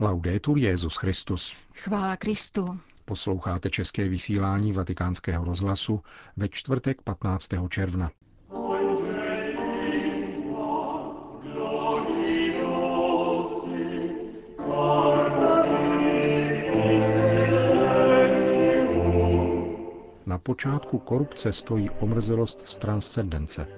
Laudetur Jezus Christus. Chvála Kristu. Posloucháte české vysílání Vatikánského rozhlasu ve čtvrtek 15. června. Na počátku korupce stojí omrzelost z transcendence,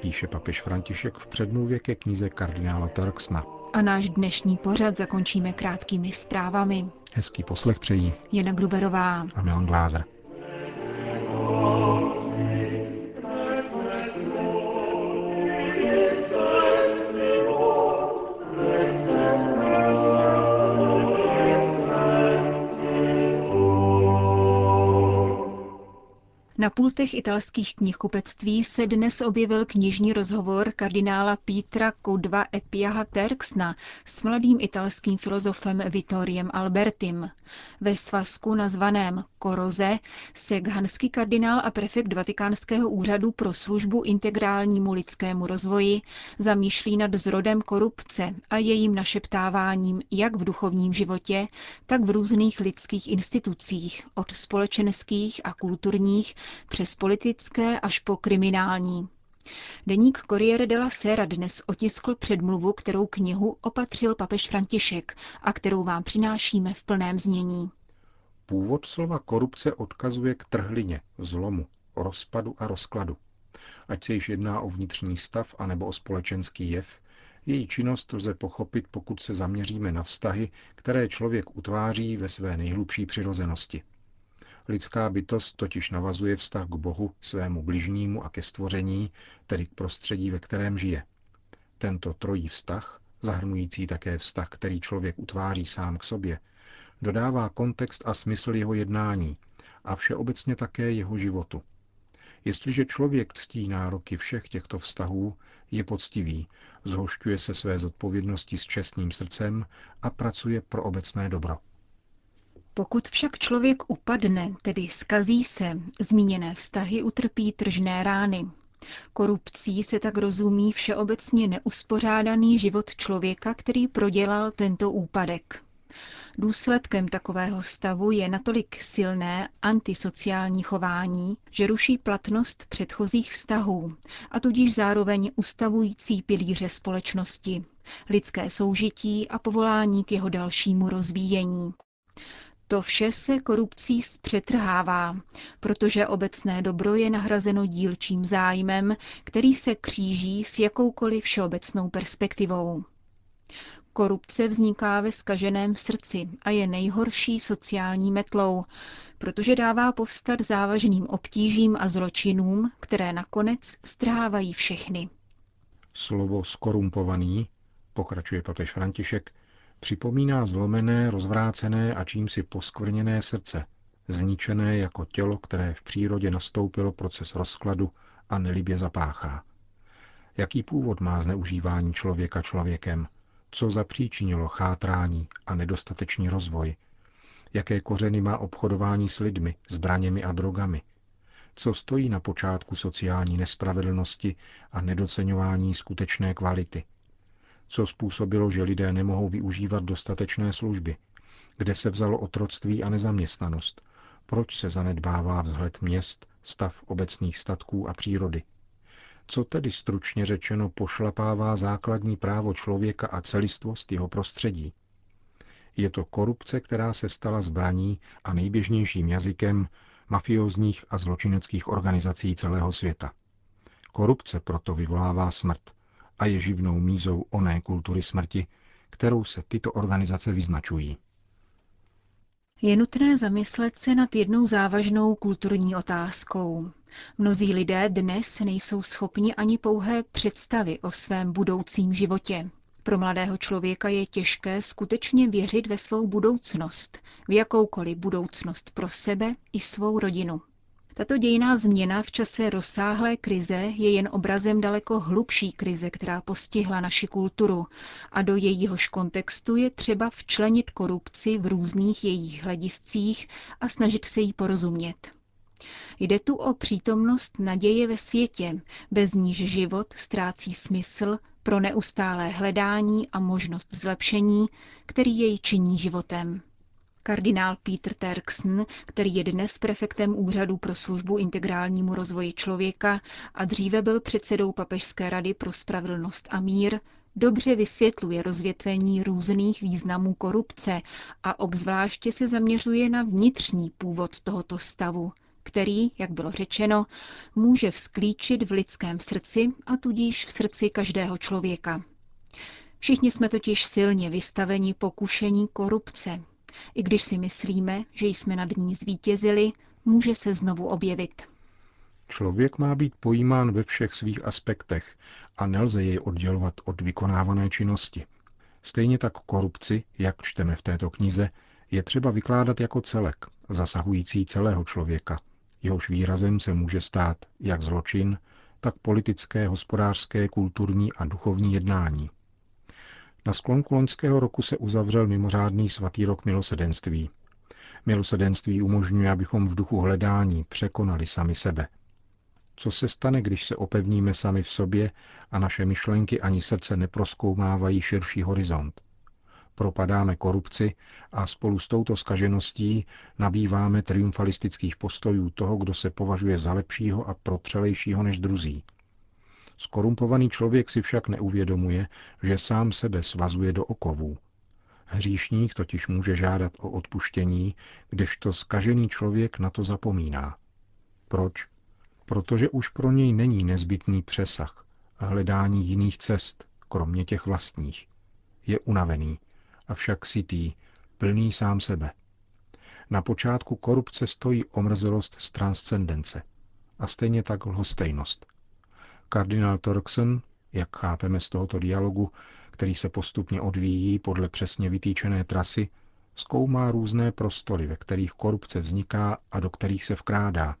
píše papež František v předmluvě ke knize kardinála Turksna. A náš dnešní pořad zakončíme krátkými zprávami. Hezký poslech přejí Jana Gruberová a Milan Glázer. Na pultech italských knihkupectví se dnes objevil knižní rozhovor kardinála Petra Kudva Epiaha Terksna s mladým italským filozofem Vittoriem Albertim. Ve svazku nazvaném Koroze se ghanský kardinál a prefekt Vatikánského úřadu pro službu integrálnímu lidskému rozvoji zamýšlí nad zrodem korupce a jejím našeptáváním jak v duchovním životě, tak v různých lidských institucích, od společenských a kulturních přes politické až po kriminální. Deník Corriere della Sera dnes otiskl předmluvu, kterou knihu opatřil papež František a kterou vám přinášíme v plném znění. Původ slova korupce odkazuje k trhlině, zlomu, rozpadu a rozkladu. Ať se již jedná o vnitřní stav anebo o společenský jev, její činnost lze pochopit, pokud se zaměříme na vztahy, které člověk utváří ve své nejhlubší přirozenosti. Lidská bytost totiž navazuje vztah k Bohu, svému bližnímu a ke stvoření, tedy k prostředí, ve kterém žije. Tento trojí vztah, zahrnující také vztah, který člověk utváří sám k sobě, dodává kontext a smysl jeho jednání a všeobecně také jeho životu. Jestliže člověk ctí nároky všech těchto vztahů, je poctivý, zhošťuje se své zodpovědnosti s čestným srdcem a pracuje pro obecné dobro. Pokud však člověk upadne, tedy skazí se, zmíněné vztahy utrpí tržné rány. Korupcí se tak rozumí všeobecně neuspořádaný život člověka, který prodělal tento úpadek. Důsledkem takového stavu je natolik silné antisociální chování, že ruší platnost předchozích vztahů a tudíž zároveň ustavující pilíře společnosti, lidské soužití a povolání k jeho dalšímu rozvíjení. To vše se korupcí zpřetrhává, protože obecné dobro je nahrazeno dílčím zájmem, který se kříží s jakoukoliv všeobecnou perspektivou. Korupce vzniká ve skaženém srdci a je nejhorší sociální metlou, protože dává povstat závažným obtížím a zločinům, které nakonec strhávají všechny. Slovo skorumpovaný, pokračuje papež František, připomíná zlomené, rozvrácené a čímsi poskvrněné srdce, zničené jako tělo, které v přírodě nastoupilo proces rozkladu a nelibě zapáchá. Jaký původ má zneužívání člověka člověkem? Co zapříčinilo chátrání a nedostatečný rozvoj? Jaké kořeny má obchodování s lidmi, zbraněmi a drogami? Co stojí na počátku sociální nespravedlnosti a nedoceňování skutečné kvality? Co způsobilo, že lidé nemohou využívat dostatečné služby? Kde se vzalo otroctví a nezaměstnanost? Proč se zanedbává vzhled měst, stav obecných statků a přírody? Co tedy stručně řečeno pošlapává základní právo člověka a celistvost jeho prostředí? Je to korupce, která se stala zbraní a nejběžnějším jazykem mafiozních a zločineckých organizací celého světa. Korupce proto vyvolává smrt a je živnou mízou oné kultury smrti, kterou se tyto organizace vyznačují. Je nutné zamyslet se nad jednou závažnou kulturní otázkou. Mnozí lidé dnes nejsou schopni ani pouhé představy o svém budoucím životě. Pro mladého člověka je těžké skutečně věřit ve svou budoucnost, v jakoukoliv budoucnost pro sebe i svou rodinu. Tato dějiná změna v čase rozsáhlé krize je jen obrazem daleko hlubší krize, která postihla naši kulturu a do jejíhož kontextu je třeba včlenit korupci v různých jejich hlediscích a snažit se jí porozumět. Jde tu o přítomnost naděje ve světě, bez níž život ztrácí smysl, pro neustálé hledání a možnost zlepšení, který jej činí životem. Kardinál Peter Terksen, který je dnes prefektem Úřadu pro službu integrálnímu rozvoji člověka a dříve byl předsedou Papežské rady pro spravedlnost a mír, dobře vysvětluje rozvětvení různých významů korupce a obzvláště se zaměřuje na vnitřní původ tohoto stavu, který, jak bylo řečeno, může vzklíčit v lidském srdci a tudíž v srdci každého člověka. Všichni jsme totiž silně vystaveni pokušení korupce. I když si myslíme, že jsme nad ní zvítězili, může se znovu objevit. Člověk má být pojímán ve všech svých aspektech a nelze jej oddělovat od vykonávané činnosti. Stejně tak korupci, jak čteme v této knize, je třeba vykládat jako celek, zasahující celého člověka. Jehož výrazem se může stát jak zločin, tak politické, hospodářské, kulturní a duchovní jednání. Na sklonku loňského roku se uzavřel mimořádný svatý rok milosedenství. Milosedenství umožňuje, abychom v duchu hledání překonali sami sebe – co se stane, když se opevníme sami v sobě a naše myšlenky ani srdce neproskoumávají širší horizont? Propadáme korupci a spolu s touto skažeností nabýváme triumfalistických postojů toho, kdo se považuje za lepšího a protřelejšího než druzí. Skorumpovaný člověk si však neuvědomuje, že sám sebe svazuje do okovů. Hříšník totiž může žádat o odpuštění, kdežto skažený člověk na to zapomíná. Proč? protože už pro něj není nezbytný přesah a hledání jiných cest, kromě těch vlastních. Je unavený, avšak sitý, plný sám sebe. Na počátku korupce stojí omrzelost z transcendence a stejně tak lhostejnost. Kardinál Torkson, jak chápeme z tohoto dialogu, který se postupně odvíjí podle přesně vytýčené trasy, zkoumá různé prostory, ve kterých korupce vzniká a do kterých se vkrádá,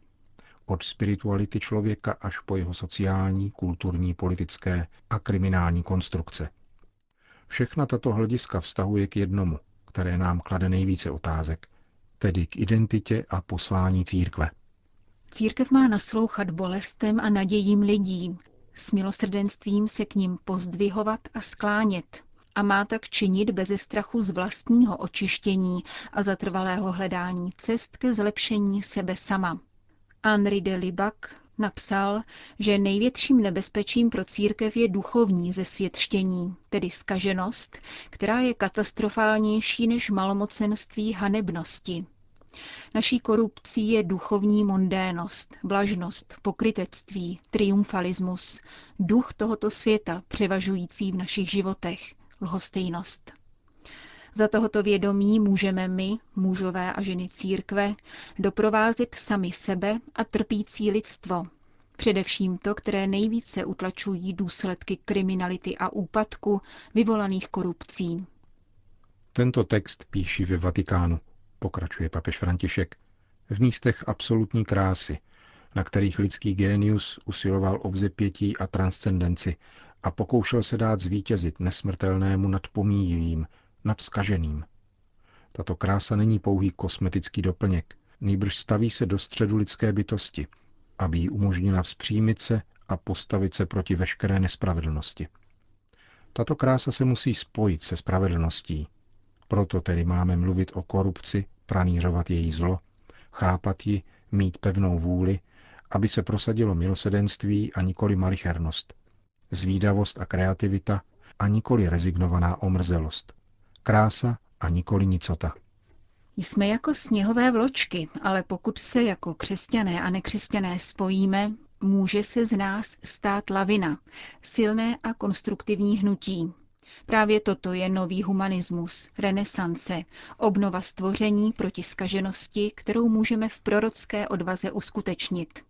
od spirituality člověka až po jeho sociální, kulturní, politické a kriminální konstrukce. Všechna tato hlediska vztahuje k jednomu, které nám klade nejvíce otázek, tedy k identitě a poslání církve. Církev má naslouchat bolestem a nadějím lidí, s milosrdenstvím se k ním pozdvihovat a sklánět a má tak činit beze strachu z vlastního očištění a zatrvalého hledání cest ke zlepšení sebe sama. Henri de Libac napsal, že největším nebezpečím pro církev je duchovní zesvětštění, tedy skaženost, která je katastrofálnější než malomocenství hanebnosti. Naší korupcí je duchovní mondénost, vlažnost, pokrytectví, triumfalismus, duch tohoto světa převažující v našich životech, lhostejnost. Za tohoto vědomí můžeme my, mužové a ženy církve, doprovázet sami sebe a trpící lidstvo, především to, které nejvíce utlačují důsledky kriminality a úpadku vyvolaných korupcí. Tento text píší ve Vatikánu, pokračuje papež František, v místech absolutní krásy, na kterých lidský génius usiloval o vzepětí a transcendenci a pokoušel se dát zvítězit nesmrtelnému nad pomíjivým, nad skaženým. Tato krása není pouhý kosmetický doplněk, nýbrž staví se do středu lidské bytosti, aby jí umožnila vzpřímit se a postavit se proti veškeré nespravedlnosti. Tato krása se musí spojit se spravedlností. Proto tedy máme mluvit o korupci, pranířovat její zlo, chápat ji, mít pevnou vůli, aby se prosadilo milosedenství a nikoli malichernost, zvídavost a kreativita a nikoli rezignovaná omrzelost krása a nikoli nicota. Jsme jako sněhové vločky, ale pokud se jako křesťané a nekřesťané spojíme, může se z nás stát lavina, silné a konstruktivní hnutí. Právě toto je nový humanismus, renesance, obnova stvoření proti skaženosti, kterou můžeme v prorocké odvaze uskutečnit.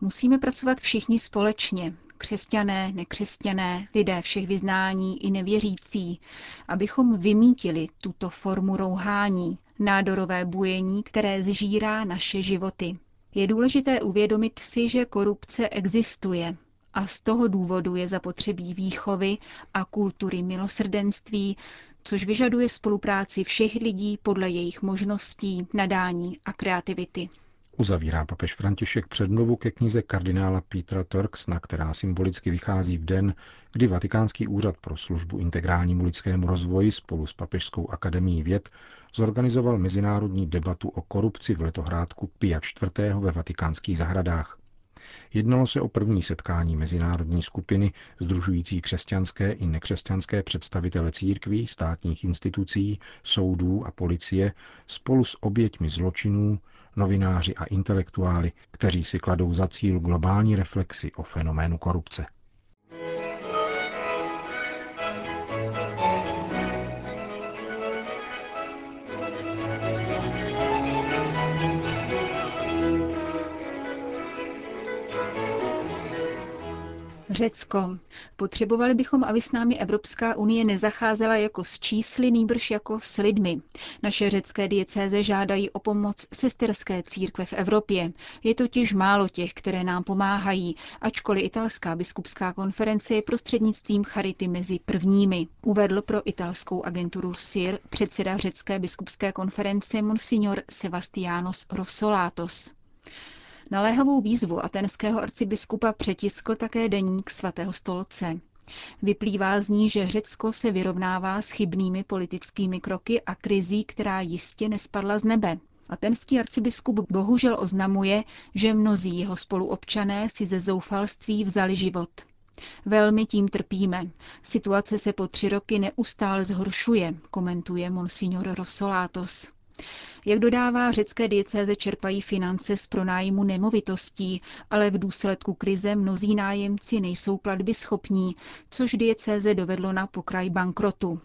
Musíme pracovat všichni společně, křesťané, nekřesťané, lidé všech vyznání i nevěřící, abychom vymítili tuto formu rouhání, nádorové bujení, které zžírá naše životy. Je důležité uvědomit si, že korupce existuje a z toho důvodu je zapotřebí výchovy a kultury milosrdenství, což vyžaduje spolupráci všech lidí podle jejich možností, nadání a kreativity. Uzavírá papež František předmluvu ke knize kardinála Petra Turksna, která symbolicky vychází v den, kdy Vatikánský úřad pro službu integrálnímu lidskému rozvoji spolu s Papežskou akademií věd zorganizoval mezinárodní debatu o korupci v letohrádku Pia IV. ve vatikánských zahradách. Jednalo se o první setkání mezinárodní skupiny združující křesťanské i nekřesťanské představitele církví, státních institucí, soudů a policie spolu s oběťmi zločinů, novináři a intelektuály, kteří si kladou za cíl globální reflexy o fenoménu korupce. Řecko. Potřebovali bychom, aby s námi Evropská unie nezacházela jako s čísly, nýbrž jako s lidmi. Naše řecké diecéze žádají o pomoc sesterské církve v Evropě. Je totiž málo těch, které nám pomáhají, ačkoliv italská biskupská konference je prostřednictvím charity mezi prvními. Uvedl pro italskou agenturu SIR předseda řecké biskupské konference Monsignor Sebastianos Rossolatos. Naléhavou výzvu atenského arcibiskupa přetiskl také deník svatého stolce. Vyplývá z ní, že Řecko se vyrovnává s chybnými politickými kroky a krizí, která jistě nespadla z nebe. Atenský arcibiskup bohužel oznamuje, že mnozí jeho spoluobčané si ze zoufalství vzali život. Velmi tím trpíme. Situace se po tři roky neustále zhoršuje, komentuje monsignor Rossolatos. Jak dodává, řecké diecéze čerpají finance z pronájmu nemovitostí, ale v důsledku krize mnozí nájemci nejsou platby schopní, což diecéze dovedlo na pokraj bankrotu.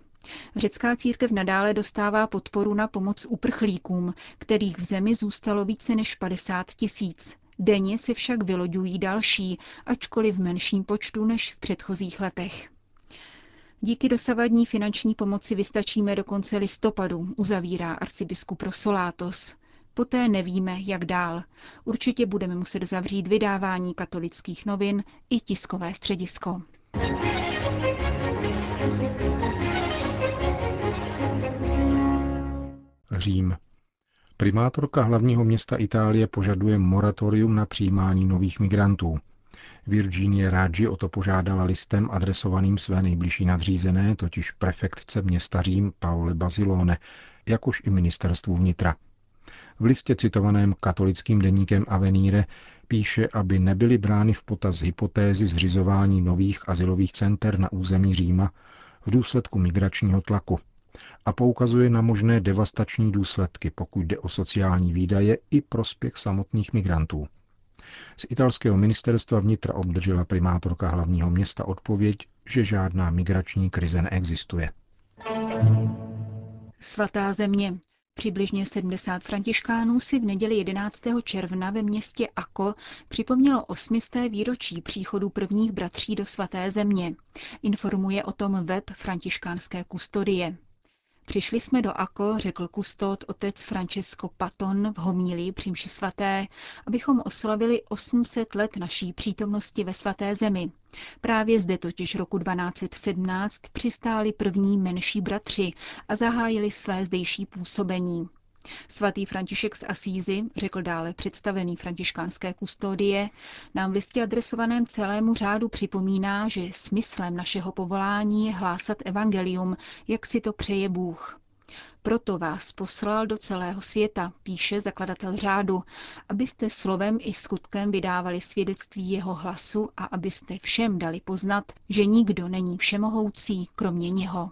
Řecká církev nadále dostává podporu na pomoc uprchlíkům, kterých v zemi zůstalo více než 50 tisíc. Denně se však vyloďují další, ačkoliv v menším počtu než v předchozích letech. Díky dosavadní finanční pomoci vystačíme do konce listopadu, uzavírá arcibiskup Rosolátos. Poté nevíme, jak dál. Určitě budeme muset zavřít vydávání katolických novin i tiskové středisko. Řím. Primátorka hlavního města Itálie požaduje moratorium na přijímání nových migrantů. Virginie Raggi o to požádala listem adresovaným své nejbližší nadřízené, totiž prefektce města Řím Paole Basilone, jakož i ministerstvu vnitra. V listě citovaném katolickým deníkem Avenire píše, aby nebyly brány v potaz hypotézy zřizování nových asilových center na území Říma v důsledku migračního tlaku a poukazuje na možné devastační důsledky, pokud jde o sociální výdaje i prospěch samotných migrantů. Z italského ministerstva vnitra obdržela primátorka hlavního města odpověď, že žádná migrační krize neexistuje. Svatá země. Přibližně 70 františkánů si v neděli 11. června ve městě Ako připomnělo osmisté výročí příchodu prvních bratří do svaté země. Informuje o tom web františkánské kustodie. Přišli jsme do Ako, řekl kustód otec Francesco Paton v homílii při mši svaté, abychom oslavili 800 let naší přítomnosti ve svaté zemi. Právě zde totiž roku 1217 přistáli první menší bratři a zahájili své zdejší působení. Svatý František z Asízy, řekl dále představený františkánské kustodie, nám v listě adresovaném celému řádu připomíná, že smyslem našeho povolání je hlásat evangelium, jak si to přeje Bůh. Proto vás poslal do celého světa, píše zakladatel řádu, abyste slovem i skutkem vydávali svědectví jeho hlasu a abyste všem dali poznat, že nikdo není všemohoucí, kromě něho.